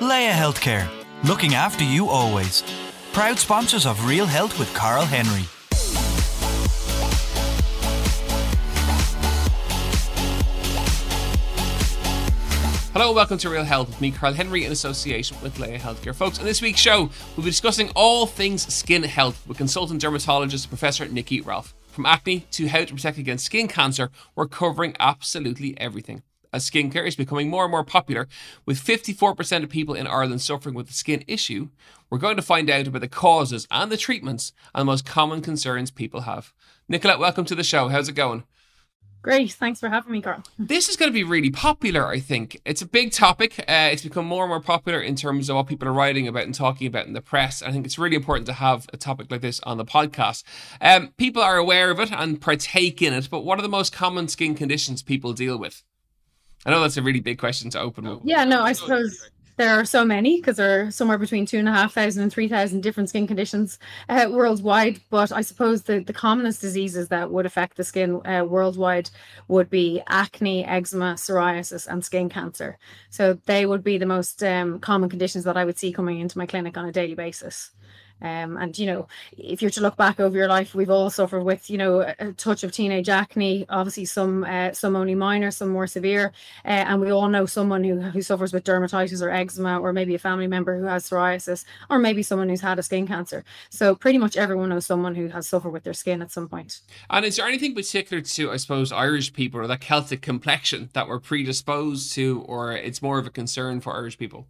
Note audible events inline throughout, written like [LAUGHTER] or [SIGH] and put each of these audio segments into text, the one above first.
Laya Healthcare, looking after you always. Proud sponsors of Real Health with Carl Henry. Hello, welcome to Real Health with me, Carl Henry, in association with Laya Healthcare. Folks, on this week's show, we'll be discussing all things skin health with consultant dermatologist Professor Nikki Ralph. From acne to how to protect against skin cancer, we're covering absolutely everything. As skincare is becoming more and more popular, with 54% of people in Ireland suffering with a skin issue, we're going to find out about the causes and the treatments and the most common concerns people have. Nicolette, welcome to the show. How's it going? Great. Thanks for having me, Carl. [LAUGHS] This is going to be really popular, I think. It's a big topic. Uh, it's become more and more popular in terms of what people are writing about and talking about in the press. I think it's really important to have a topic like this on the podcast. Um, people are aware of it and partake in it, but what are the most common skin conditions people deal with? I know that's a really big question to open with. Yeah, no, I suppose there are so many because there are somewhere between two and a half thousand and three thousand different skin conditions uh, worldwide. But I suppose the, the commonest diseases that would affect the skin uh, worldwide would be acne, eczema, psoriasis, and skin cancer. So they would be the most um, common conditions that I would see coming into my clinic on a daily basis. Um, and you know, if you're to look back over your life, we've all suffered with you know a, touch of teenage acne. Obviously, some uh, some only minor, some more severe, uh, and we all know someone who who suffers with dermatitis or eczema, or maybe a family member who has psoriasis, or maybe someone who's had a skin cancer. So pretty much everyone knows someone who has suffered with their skin at some point. And is there anything particular to, I suppose, Irish people or that Celtic complexion that we're predisposed to, or it's more of a concern for Irish people?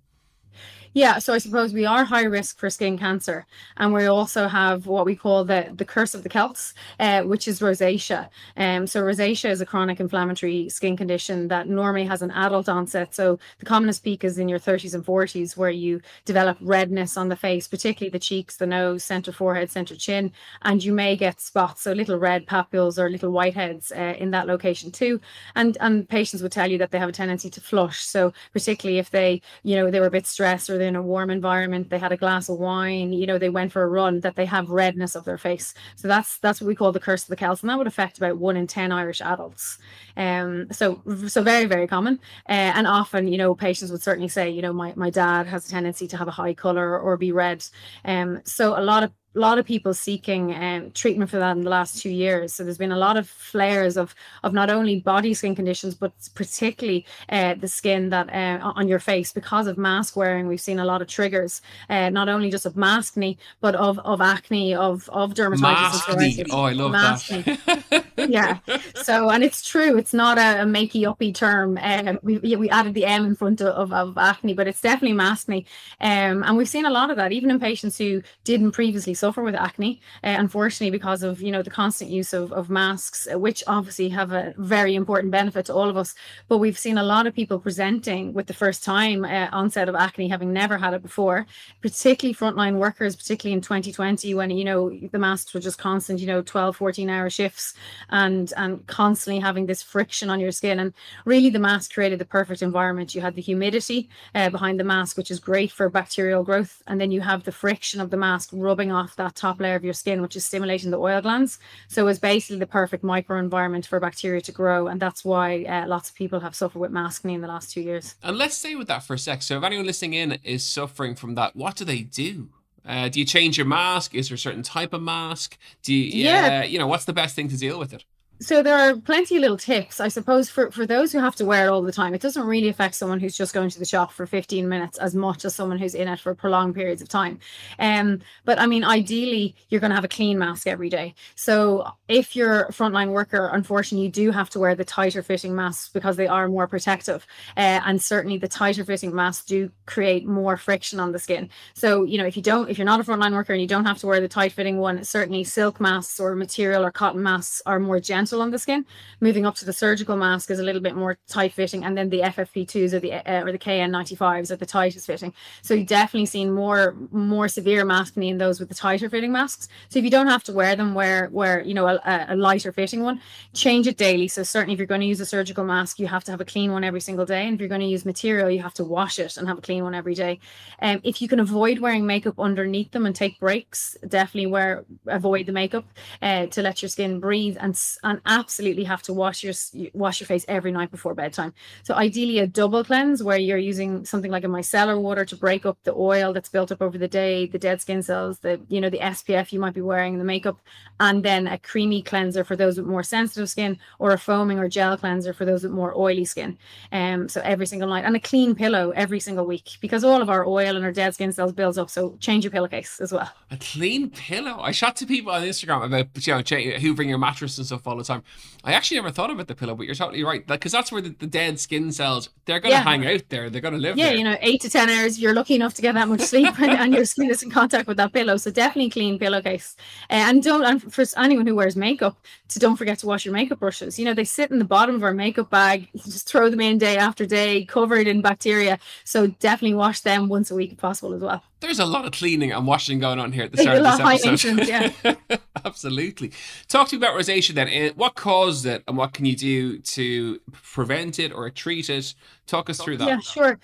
Yeah, so I suppose we are high risk for skin cancer, and we also have what we call the the curse of the Celts, uh, which is rosacea. Um, so rosacea is a chronic inflammatory skin condition that normally has an adult onset. So the commonest peak is in your 30s and 40s, where you develop redness on the face, particularly the cheeks, the nose, center forehead, center chin, and you may get spots, so little red papules or little whiteheads uh, in that location too. And and patients would tell you that they have a tendency to flush. So particularly if they, you know, they were a bit stressed or in a warm environment, they had a glass of wine, you know, they went for a run, that they have redness of their face. So that's that's what we call the curse of the Celts, and that would affect about one in ten Irish adults. Um, so so very very common, uh, and often you know patients would certainly say, you know, my my dad has a tendency to have a high color or be red. Um, so a lot of a lot of people seeking um, treatment for that in the last two years. So there's been a lot of flares of of not only body skin conditions, but particularly uh, the skin that uh, on your face because of mask wearing. We've seen a lot of triggers, uh, not only just of maskne, but of of acne, of of dermatitis. Oh, I love that. yeah. So and it's true. It's not a, a makey uppy term. Um, we we added the M in front of, of acne, but it's definitely maskne. Um, and we've seen a lot of that even in patients who didn't previously suffer with acne, uh, unfortunately, because of you know the constant use of, of masks, uh, which obviously have a very important benefit to all of us. But we've seen a lot of people presenting with the first time uh, onset of acne, having never had it before, particularly frontline workers, particularly in 2020 when you know the masks were just constant, you know, 12, 14 hour shifts and and constantly having this friction on your skin. And really, the mask created the perfect environment. You had the humidity uh, behind the mask, which is great for bacterial growth, and then you have the friction of the mask rubbing off that top layer of your skin, which is stimulating the oil glands. So it's basically the perfect microenvironment for bacteria to grow. And that's why uh, lots of people have suffered with maskne in the last two years. And let's stay with that for a sec. So if anyone listening in is suffering from that, what do they do? Uh, do you change your mask? Is there a certain type of mask? Do you, yeah, uh, you know, what's the best thing to deal with it? So there are plenty of little tips i suppose for, for those who have to wear it all the time. It doesn't really affect someone who's just going to the shop for 15 minutes as much as someone who's in it for prolonged periods of time. Um but i mean ideally you're going to have a clean mask every day. So if you're a frontline worker unfortunately you do have to wear the tighter fitting masks because they are more protective. Uh, and certainly the tighter fitting masks do create more friction on the skin. So you know if you don't if you're not a frontline worker and you don't have to wear the tight fitting one certainly silk masks or material or cotton masks are more gentle gentle on the skin. Moving up to the surgical mask is a little bit more tight fitting, and then the FFP2s or the uh, or the KN95s are the tightest fitting. So you definitely seen more more severe maskne in those with the tighter fitting masks. So if you don't have to wear them, wear wear you know a, a lighter fitting one. Change it daily. So certainly if you're going to use a surgical mask, you have to have a clean one every single day, and if you're going to use material, you have to wash it and have a clean one every day. Um, if you can avoid wearing makeup underneath them and take breaks, definitely wear avoid the makeup uh, to let your skin breathe and and absolutely have to wash your wash your face every night before bedtime. So ideally a double cleanse where you're using something like a micellar water to break up the oil that's built up over the day, the dead skin cells, the you know the SPF you might be wearing, the makeup, and then a creamy cleanser for those with more sensitive skin, or a foaming or gel cleanser for those with more oily skin. Um, so every single night and a clean pillow every single week because all of our oil and our dead skin cells builds up. So change your pillowcase as well. A clean pillow. I shot to people on Instagram about you know hoovering your mattress and stuff all the time. I actually never thought about the pillow, but you're totally right because that's where the, the, dead skin cells they're going to yeah. hang out there. They're going to live. Yeah, there. you know, eight to ten hours. You're lucky enough to get that much sleep, and, and, your skin is in contact with that pillow. So definitely clean pillowcase, uh, and don't. And for anyone who wears makeup, to don't forget to wash your makeup brushes. You know, they sit in the bottom of our makeup bag. You just throw them in day after day, covered in bacteria. So definitely wash them once a week if possible as well. There's a lot of cleaning and washing going on here at the start of this episode. Yeah. [LAUGHS] Absolutely. Talk to me about rosacea then. Eh, what caused it and what can you do to prevent it or treat it? Talk us through that. Yeah, sure.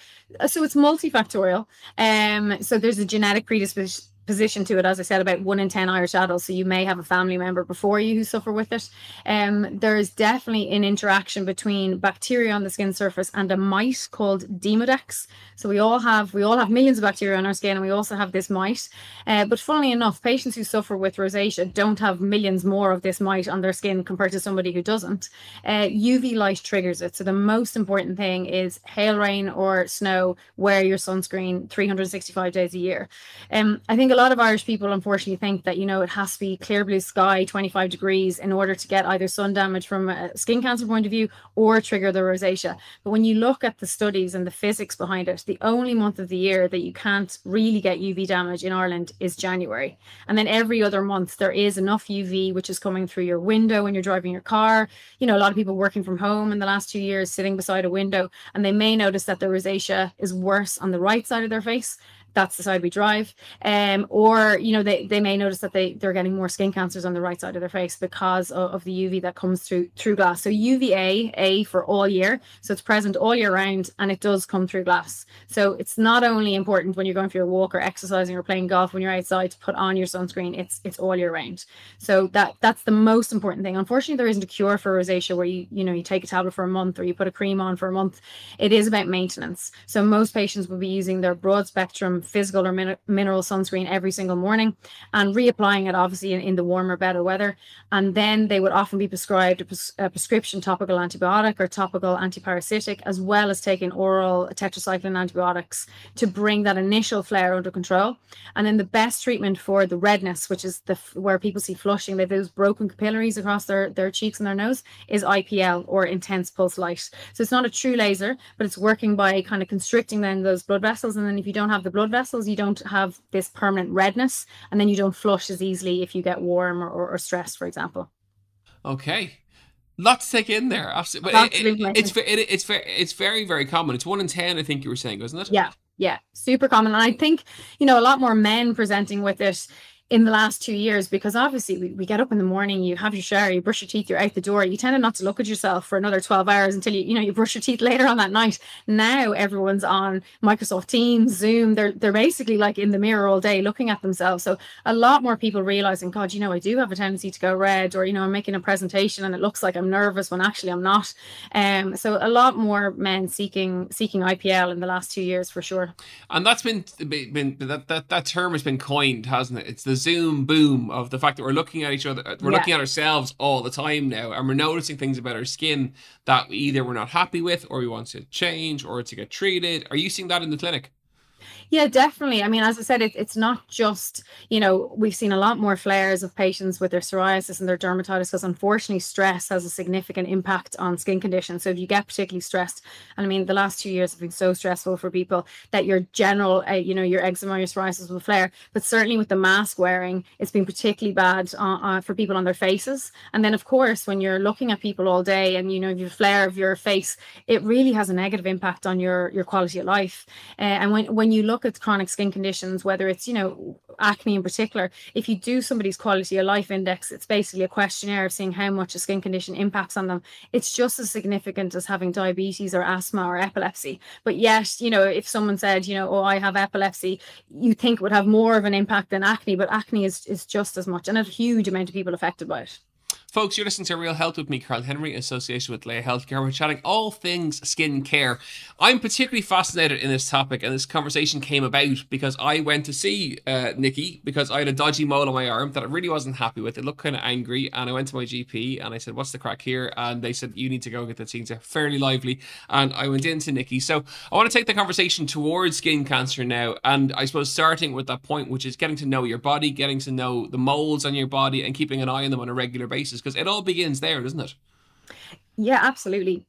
So it's multifactorial. Um, so there's a genetic predisposition position to it, as I said, about one in 10 Irish adults. So you may have a family member before you who suffer with it. Um, there's definitely an interaction between bacteria on the skin surface and a mite called Demodex. So we all have we all have millions of bacteria on our skin and we also have this mite. Uh, but funnily enough, patients who suffer with rosacea don't have millions more of this mite on their skin compared to somebody who doesn't. Uh, UV light triggers it. So the most important thing is hail, rain, or snow, wear your sunscreen 365 days a year. Um, I think a lot of Irish people unfortunately think that you know it has to be clear blue sky, 25 degrees in order to get either sun damage from a skin cancer point of view or trigger the rosacea. But when you look at the studies and the physics behind it, the only month of the year that you can't really get UV damage in Ireland is January. And then every other month there is enough UV which is coming through your window when you're driving your car. You know, a lot of people working from home in the last two years sitting beside a window and they may notice that the rosacea is worse on the right side of their face that's the side we drive. Um, or you know they, they may notice that they they're getting more skin cancers on the right side of their face because of, of, the UV that comes through through glass. So UVA A for all year, so it's present all year round, and it does come through glass. So it's not only important when you're going for your walk or exercising or playing golf when you're outside to put on your sunscreen. It's it's all year round. So that that's the most important thing. Unfortunately, there isn't a cure for rosacea where you you know you take a tablet for a month or you put a cream on for a month. It is about maintenance. So most patients will be using their broad spectrum physical or min- mineral sunscreen every single morning and reapplying it obviously in, in, the warmer, better weather. And then they would often be prescribed a, pres- a prescription topical antibiotic or topical antiparasitic, as well as taking oral tetracycline antibiotics to bring that initial flare under control. And then the best treatment for the redness, which is the where people see flushing, they those broken capillaries across their, their cheeks and their nose, is IPL or intense pulse light. So it's not a true laser, but it's working by kind of constricting then those blood vessels. And then if you don't have the blood vessels, you don't have this permanent redness, and then you don't flush as easily if you get warm or, or, or stressed, for example. Okay. Lots to take in there, absolutely. But it, it, it's it, it's very it's very very common. It's one in ten, I think you were saying, wasn't it? Yeah, yeah, super common. And I think you know a lot more men presenting with it in the last two years because obviously we, we get up in the morning you have your shower you brush your teeth you're out the door you tend not to look at yourself for another 12 hours until you you know you brush your teeth later on that night. Now everyone's on microsoft teams zoom they're they're basically like in the mirror all day looking at themselves. So a lot more people realizing god you know i do have a tendency to go red or you know i'm making a presentation and it looks like i'm nervous when actually i'm not. Um so a lot more men seeking seeking ipl in the last two years for sure. And that's been been that that, that term has been coined hasn't it? It's the zoom boom of the fact that we're looking at each other, we're yeah. looking at ourselves all the time now, and we're noticing things about our skin that either we're not happy with, or we want to change, or to get treated. Are you seeing that in the clinic? Yeah, definitely. I mean, as I said, it, it's not just, you know, we've seen a lot more flares of patients with their psoriasis and their dermatitis because unfortunately stress has a significant impact on skin conditions. So if you get particularly stressed, and I mean, the last two years have been so stressful for people that your general, uh, you know, your eczema, your psoriasis will flare. But certainly with the mask wearing, it's been particularly bad uh, uh, for people on their faces. And then, of course, when you're looking at people all day and, you know, you flare of your face, it really has a negative impact on your, your quality of life. Uh, and when, when you look at chronic skin conditions, whether it's, you know, acne in particular, if you do somebody's quality of life index, it's basically a questionnaire of seeing how much a skin condition impacts on them. It's just as significant as having diabetes or asthma or epilepsy. But yet, you know, if someone said, you know, oh, I have epilepsy, you think would have more of an impact than acne, but acne is, is just as much and a huge amount of people affected by it. Folks, you're listening to Real Health with me, Carl Henry, association with Laya Healthcare. We're chatting all things skin care. I'm particularly fascinated in this topic, and this conversation came about because I went to see uh, Nikki because I had a dodgy mole on my arm that I really wasn't happy with. It looked kind of angry, and I went to my GP and I said, "What's the crack here?" And they said, "You need to go get the things fairly lively." And I went into Nikki. So I want to take the conversation towards skin cancer now, and I suppose starting with that point, which is getting to know your body, getting to know the moles on your body, and keeping an eye on them on a regular basis because it all begins there, doesn't it? Yeah, absolutely.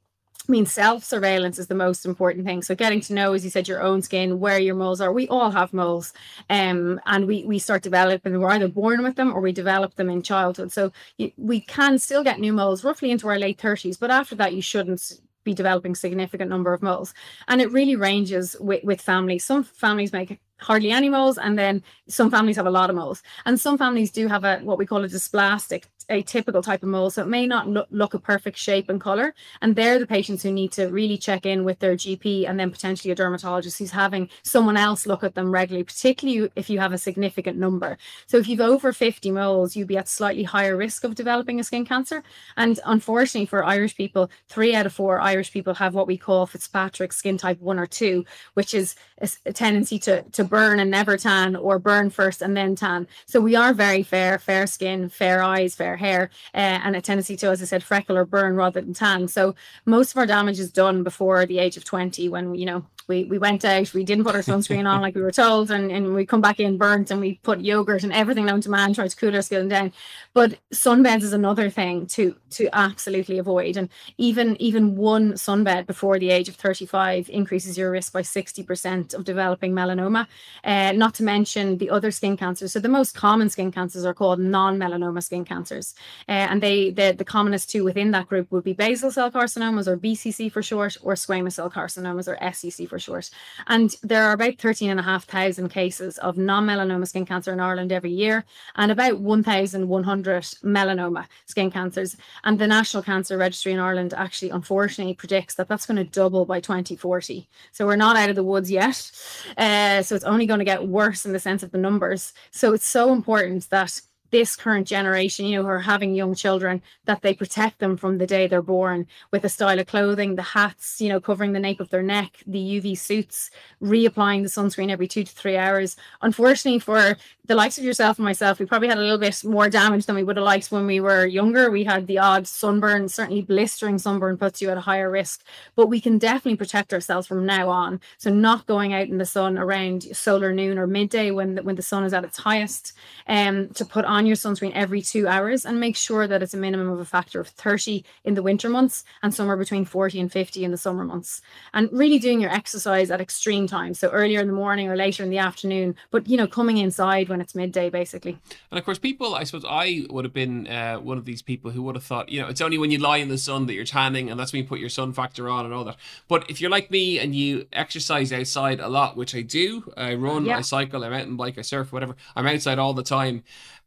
I mean, self surveillance is the most important thing. So, getting to know, as you said, your own skin, where your moles are. We all have moles, um, and we we start developing. We're either born with them or we develop them in childhood. So, you, we can still get new moles roughly into our late thirties, but after that, you shouldn't be developing significant number of moles. And it really ranges with, with families. Some families make hardly any moles, and then some families have a lot of moles. And some families do have a what we call a dysplastic a typical type of mole, so it may not look, look a perfect shape and color. And they're the patients who need to really check in with their GP and then potentially a dermatologist who's having someone else look at them regularly, particularly if you have a significant number. So if you've over 50 moles, you'd be at slightly higher risk of developing a skin cancer. And unfortunately for Irish people, three out of four Irish people have what we call Fitzpatrick skin type one or two, which is a, a tendency to, to burn and never tan or burn first and then tan. So we are very fair, fair skin, fair eyes, fair hair uh, and a tendency to, as I said, freckle or burn rather than tan. So most of our damage is done before the age of 20 when, you know, we, we went out, we didn't put our sunscreen on like we were told, and, and we come back in burnt and we put yogurt and everything known to man, try to cool our skin down. But sunbeds is another thing to to absolutely avoid. And even even one sunbed before the age of 35 increases your risk by 60% of developing melanoma. Uh, not to mention the other skin cancers. So the most common skin cancers are called non-melanoma skin cancers. Uh, and they the, the commonest two within that group would be basal cell carcinomas or BCC for short, or squamous cell carcinomas or SCC for for short. And there are about 13,500 cases of non melanoma skin cancer in Ireland every year, and about 1,100 melanoma skin cancers. And the National Cancer Registry in Ireland actually, unfortunately, predicts that that's going to double by 2040. So we're not out of the woods yet. Uh, so it's only going to get worse in the sense of the numbers. So it's so important that this current generation, you know, who are having young children, that they protect them from the day they're born with a style of clothing, the hats, you know, covering the nape of their neck, the UV suits, reapplying the sunscreen every two to three hours. Unfortunately, for the likes of yourself and myself, we probably had a little bit more damage than we would have liked when we were younger. We had the odd sunburn, certainly blistering sunburn puts you at a higher risk, but we can definitely protect ourselves from now on. So not going out in the sun around solar noon or midday when the, when the sun is at its highest, um, to put on your sunscreen every two hours and make sure that it's a minimum of a factor of 30 in the winter months and somewhere between 40 and 50 in the summer months. And really doing your exercise at extreme times. So earlier in the morning or later in the afternoon, but you know, coming inside when it's midday basically. And of course, people, I suppose I would have been uh, one of these people who would have thought, you know, it's only when you lie in the sun that you're tanning and that's when you put your sun factor on and all that. But if you're like me and you exercise outside a lot, which I do, I run, yeah. I cycle, I mountain bike, I surf, whatever, I'm outside all the time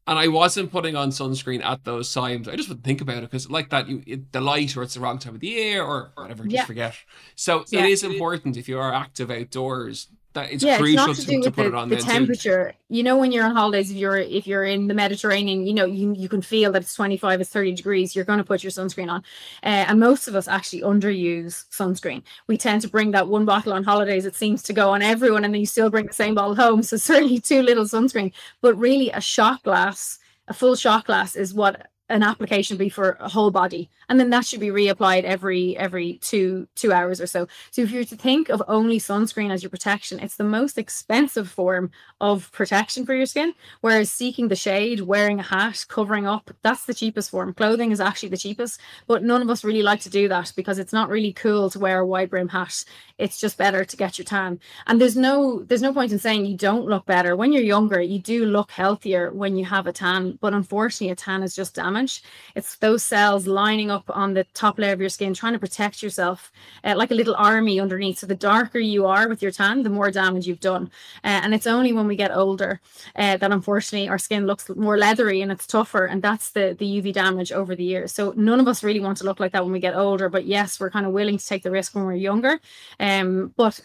and I wasn't putting on sunscreen at those times. I just wouldn't think about it because, like that, you it, the light or it's the wrong time of the year or whatever, just yeah. forget. So yeah. it is important if you are active outdoors that it's yeah, crucial it's to, to, to, put the, it on the temperature. Too. You know, when you're on holidays, if you're if you're in the Mediterranean, you know you you can feel that it's 25 or 30 degrees. You're going to put your sunscreen on, uh, and most of us actually underuse sunscreen. We tend to bring that one bottle on holidays. It seems to go on everyone, and then you still bring the same bottle home. So [LAUGHS] certainly too little sunscreen, but really a shot glass, a full shot glass is what an application be for a whole body and then that should be reapplied every every two two hours or so. So if you're to think of only sunscreen as your protection it's the most expensive form of protection for your skin. Whereas seeking the shade wearing a hat covering up that's the cheapest form. Clothing is actually the cheapest but none of us really like to do that because it's not really cool to wear a wide brim hat. It's just better to get your tan. And there's no there's no point in saying you don't look better. When you're younger you do look healthier when you have a tan but unfortunately a tan is just damage. It's those cells lining up on the top layer of your skin trying to protect yourself uh, like a little army underneath. So the darker you are with your tan the more damage you've done. Uh, and it's only when we get older uh, that unfortunately our skin looks more leathery and it's tougher. And that's the the uv damage over the years. So none of us really want to look like that when we get older. But yes we're kind of willing to take the risk when we're younger. Um, but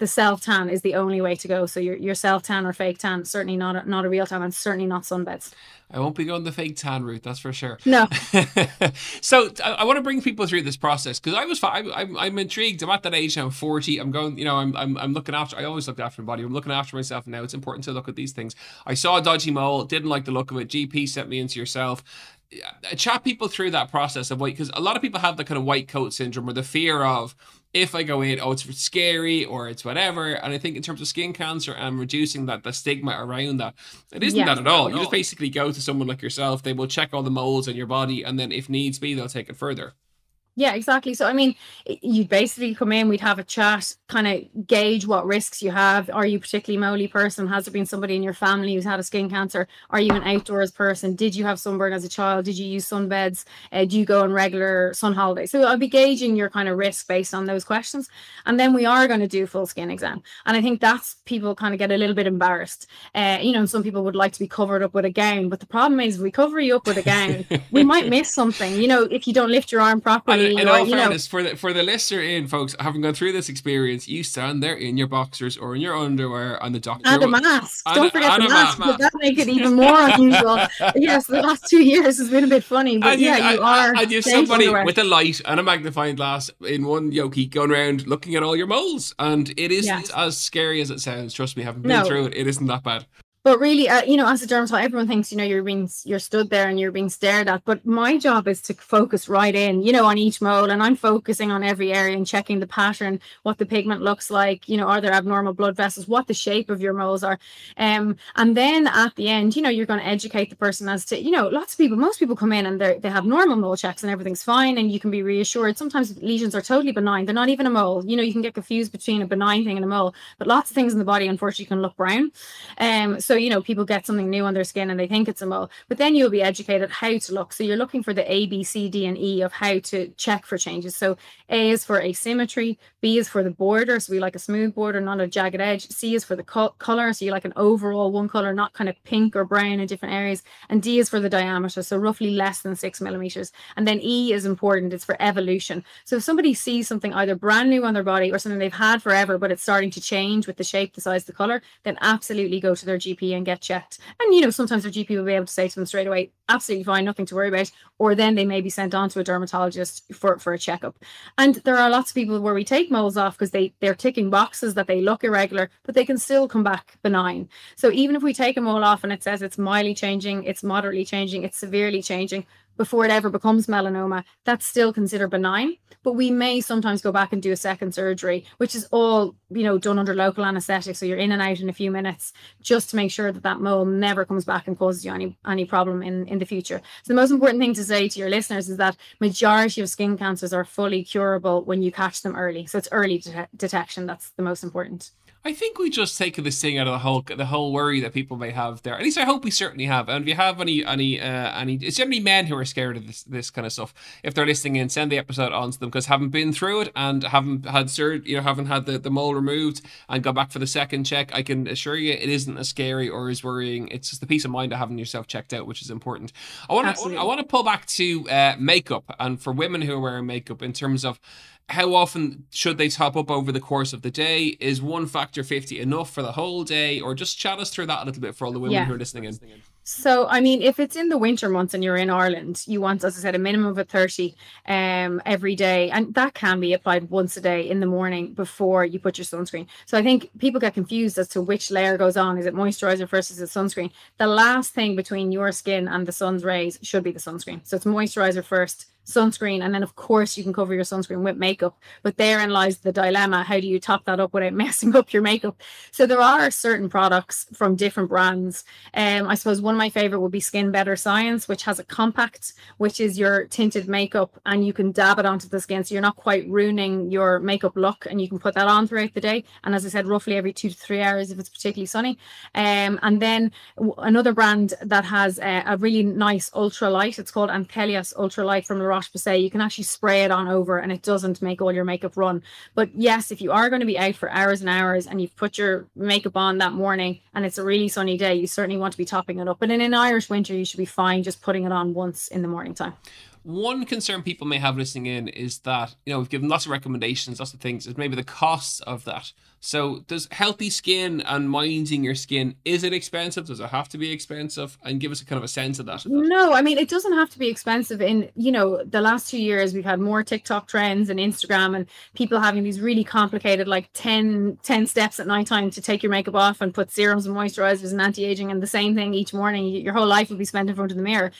the self tan is the only way to go. So your your self tan or fake tan, certainly not a, not a real tan, and certainly not sunbeds. I won't be going the fake tan route, that's for sure. No. [LAUGHS] so I, I, want to bring people through this process because I was I'm, I'm, I'm intrigued. I'm at that age now. I'm 40. I'm going. You know, I'm, I'm I'm looking after. I always looked after my body. I'm looking after myself now. It's important to look at these things. I saw a dodgy mole. Didn't like the look of it. GP sent me into yourself Uh, chat people through that process of white because a lot of people have the kind of white coat syndrome or the fear of if I go in, oh, it's scary or it's whatever. And I think in terms of skin cancer and reducing that the stigma around that, it isn't that at all. You just basically go to someone like yourself, they will check all the moles in your body, and then if needs be, they'll take it further. Yeah, exactly. So, I mean, you'd basically come in, we'd have a chat, kind of gauge what risks you have. Are you particularly moly person? Has there been somebody in your family who's had a skin cancer? Are you an outdoors person? Did you have sunburn as a child? Did you use sunbeds? Uh, do you go on regular sun holidays? So, I'll be gauging your kind of risk based on those questions. And then we are going to do full skin exam. And I think that's people kind of get a little bit embarrassed. Uh, you know, some people would like to be covered up with a gown, but the problem is, we cover you up with a gown, we might miss something. You know, if you don't lift your arm properly in all fairness, know, for the for the listener in folks, having gone through this experience, you stand there in your boxers or in your underwear on the doctor and a mask. Don't a, forget the mask, mask. that make it even more unusual. [LAUGHS] yes, the last two years has been a bit funny, but and yeah, you, you are. And you have somebody underwear. with a light and a magnifying glass in one yoki going around looking at all your moles, and it isn't yes. as scary as it sounds. Trust me, having been no. through it, it isn't that bad but really uh, you know as a dermatologist everyone thinks you know you're being you're stood there and you're being stared at. But my job is to focus right in you know on each mole and i'm focusing on every area and checking the pattern what the pigment looks like you know are there abnormal blood vessels what the shape of your moles are. Um and then at the end you know you're going to educate the person as to you know lots of people most people come in and they they have normal mole checks and everything's fine and you can be reassured. Sometimes lesions are totally benign. They're not even a mole. You know you can get confused between a benign thing and a mole but lots of things in the body unfortunately can look brown. Um so you know people get something new on their skin and they think it's a mole but then you'll be educated how to look. So you're looking for the a b c d and e of how to check for changes. So a is for asymmetry b is for the border so we like a smooth border not a jagged edge. C is for the co- color so you like an overall one color not kind of pink or brown in different areas. And d is for the diameter so roughly less than six millimeters. And then e is important it's for evolution. So if somebody sees something either brand new on their body or something they've had forever but it's starting to change with the shape the size the color then absolutely go to their gp and get checked. And you know, sometimes their GP will be able to say to them straight away, absolutely fine, nothing to worry about. Or then they may be sent on to a dermatologist for, for a checkup. And there are lots of people where we take moles off because they, they're ticking boxes that they look irregular, but they can still come back benign. So even if we take a mole off and it says it's mildly changing, it's moderately changing, it's severely changing, before it ever becomes melanoma, that's still considered benign. But we may sometimes go back and do a second surgery, which is all you know done under local anaesthetic. So you're in and out in a few minutes, just to make sure that that mole never comes back and causes you any any problem in in the future. So the most important thing to say to your listeners is that majority of skin cancers are fully curable when you catch them early. So it's early de- detection that's the most important. I think we just taken this thing out of the whole the whole worry that people may have there. At least I hope we certainly have. And if you have any any uh, any, it's generally men who are scared of this this kind of stuff. If they're listening in, send the episode on to them because haven't been through it and haven't had surgery, you know, haven't had the, the mole removed and go back for the second check. I can assure you, it isn't as scary or as worrying. It's just the peace of mind of having yourself checked out, which is important. I want to I want to pull back to uh, makeup and for women who are wearing makeup in terms of how often should they top up over the course of the day? Is one factor 50 enough for the whole day? Or just chat us through that a little bit for all the women yeah. who are listening in. So, I mean, if it's in the winter months and you're in Ireland, you want, as I said, a minimum of a 30 um, every day. And that can be applied once a day in the morning before you put your sunscreen. So, I think people get confused as to which layer goes on. Is it moisturizer versus the sunscreen? The last thing between your skin and the sun's rays should be the sunscreen. So, it's moisturizer first, sunscreen and then of course you can cover your sunscreen with makeup. But therein lies the dilemma. How do you top that up without [LAUGHS] messing up your makeup? So there are certain products from different brands. Um i suppose one of my favorite would be skin better science which has a compact which is your tinted makeup and you can dab it onto the skin so you're not quite ruining your makeup look and you can put that on throughout the day. And as i said roughly every two to three hours if it's particularly sunny. Um and then another brand that has a, a really nice ultra light it's called anthelios ultra light from la Roche-Posay, you can actually spray it on over and it doesn't make all your makeup run. But yes, if you are going to be out for hours and hours and you've put your makeup on that morning and it's a really sunny day, you certainly want to be topping it up. But in an Irish winter, you should be fine just putting it on once in the morning time. One concern people may have listening in is that, you know, we've given lots of recommendations, lots of things, is maybe the costs of that. So, does healthy skin and minding your skin, is it expensive? Does it have to be expensive? And give us a kind of a sense of that. No, I mean, it doesn't have to be expensive. In, you know, the last two years, we've had more TikTok trends and Instagram and people having these really complicated, like 10, 10 steps at nighttime to take your makeup off and put serums and moisturizers and anti aging and the same thing each morning. Your whole life will be spent in front of the mirror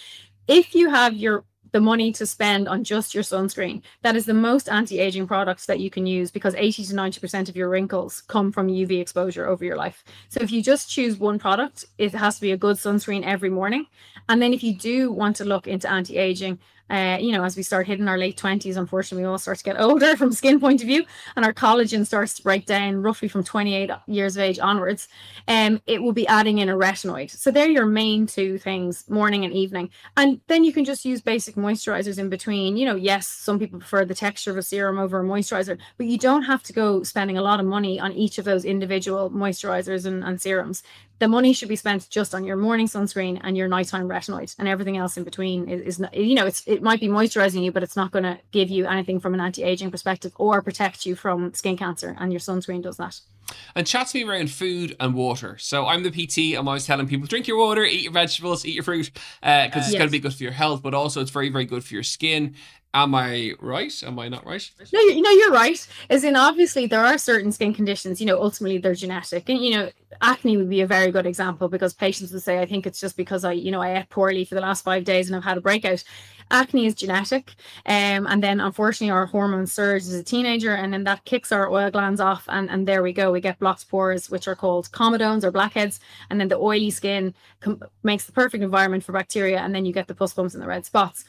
if you have your the money to spend on just your sunscreen. That is the most anti-aging products that you can use because 80 to 90% of your wrinkles come from UV exposure over your life. So if you just choose one product, it has to be a good sunscreen every morning. And then if you do want to look into anti-aging, uh, you know, as we start hitting our late 20s, unfortunately, we all start to get older [LAUGHS] from skin point of view, and our collagen starts to break down roughly from 28 years of age onwards. Um, it will be adding in a retinoid. So they're your main two things, morning and evening. And then you can just use basic moisturizers in between. You know, yes, some people prefer the texture of a serum over a moisturizer, but you don't have to go spending a lot of money on each of those individual moisturizers and, and serums the money should be spent just on your morning sunscreen and your nighttime retinoid and everything else in between is, is you know it's it might be moisturizing you but it's not going to give you anything from an anti-aging perspective or protect you from skin cancer and your sunscreen does that and chat to me around food and water. So I'm the PT. I'm always telling people drink your water, eat your vegetables, eat your fruit, because uh, it's yes. going to be good for your health, but also it's very, very good for your skin. Am I right? Am I not right? No, you, no, you're right. As in, obviously, there are certain skin conditions. You know, ultimately they're genetic, and you know, acne would be a very good example because patients would say, "I think it's just because I, you know, I ate poorly for the last five days and I've had a breakout." Acne is genetic, um, and then unfortunately our hormone surge as a teenager, and then that kicks our oil glands off, and and there we go. We get blocked pores, which are called comedones or blackheads, and then the oily skin com- makes the perfect environment for bacteria, and then you get the pus bumps and the red spots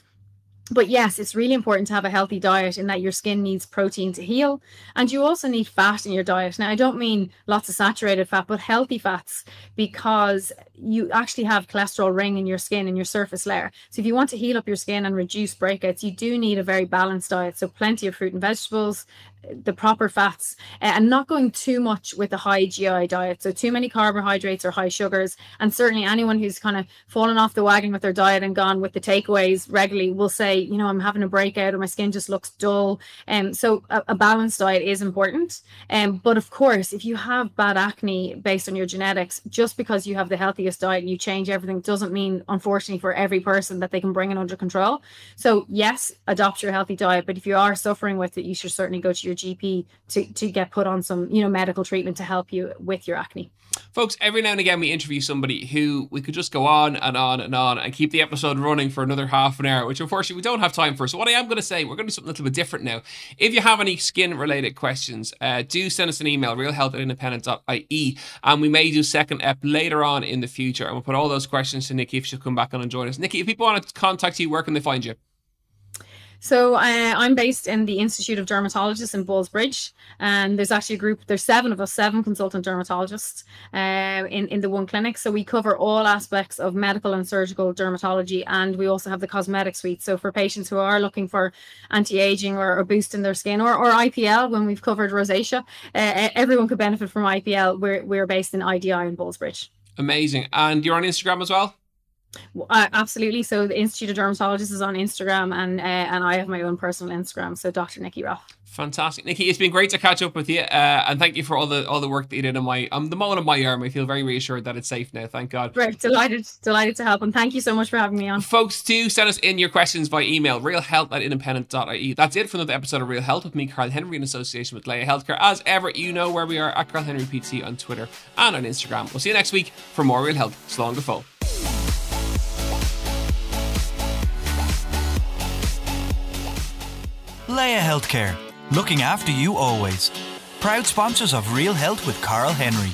but yes, it's really important to have a healthy diet in that your skin needs protein to heal. And you also need fat in your diet. Now, I don't mean lots of saturated fat, but healthy fats because you actually have cholesterol ring in your skin and your surface layer. So if you want to heal up your skin and reduce breakouts, you do need a very balanced diet. So plenty of fruit and vegetables, the proper fats and not going too much with a high GI diet. So too many carbohydrates or high sugars. And certainly anyone who's kind of fallen off the wagon with their diet and gone with the takeaways regularly will say, you know, I'm having a breakout or my skin just looks dull. And um, so a, a, balanced diet is important. Um, but of course, if you have bad acne based on your genetics, just because you have the healthiest diet and you change everything doesn't mean, unfortunately, for every person that they can bring it under control. So yes, adopt your healthy diet. But if you are suffering with it, you should certainly go to your your GP to, to get put on some, you know, medical treatment to help you with your acne. Folks, every now and again we interview somebody who we could just go on and on and on and keep the episode running for another half an hour, which unfortunately we don't have time for. So what I am going to say, we're going to do something a little bit different now. If you have any skin related questions, uh, do send us an email, realhealth at independent.ie, and we may do second ep later on in the future. And we'll put all those questions to Nikki if she'll come back on and join us. Nikki, if people want to contact you, where can they find you? So uh, I'm based in the Institute of Dermatologists in Ballsbridge, and there's actually a group. There's seven of us, seven consultant dermatologists uh, in in the one clinic. So we cover all aspects of medical and surgical dermatology, and we also have the cosmetic suite. So for patients who are looking for anti-aging or, or boosting their skin, or, or IPL, when we've covered rosacea, uh, everyone could benefit from IPL. We're we're based in IDI in Ballsbridge. Amazing, and you're on Instagram as well. Uh, absolutely. So the Institute of Dermatologists is on Instagram, and uh, and I have my own personal Instagram. So Dr. Nikki Ralph. Fantastic, Nikki. It's been great to catch up with you, uh, and thank you for all the all the work that you did on my um the moment of my arm. I feel very reassured that it's safe now. Thank God. Great, delighted, delighted to help, and thank you so much for having me on. Folks, do send us in your questions by email, realhealth at independent.ie. That's it for another episode of Real Health with me, Carl Henry, in association with Laya Healthcare. As ever, you know where we are at Carl Henry PT on Twitter and on Instagram. We'll see you next week for more Real Health. Slán go fóill. Laya Healthcare, looking after you always. Proud sponsors of Real Health with Carl Henry.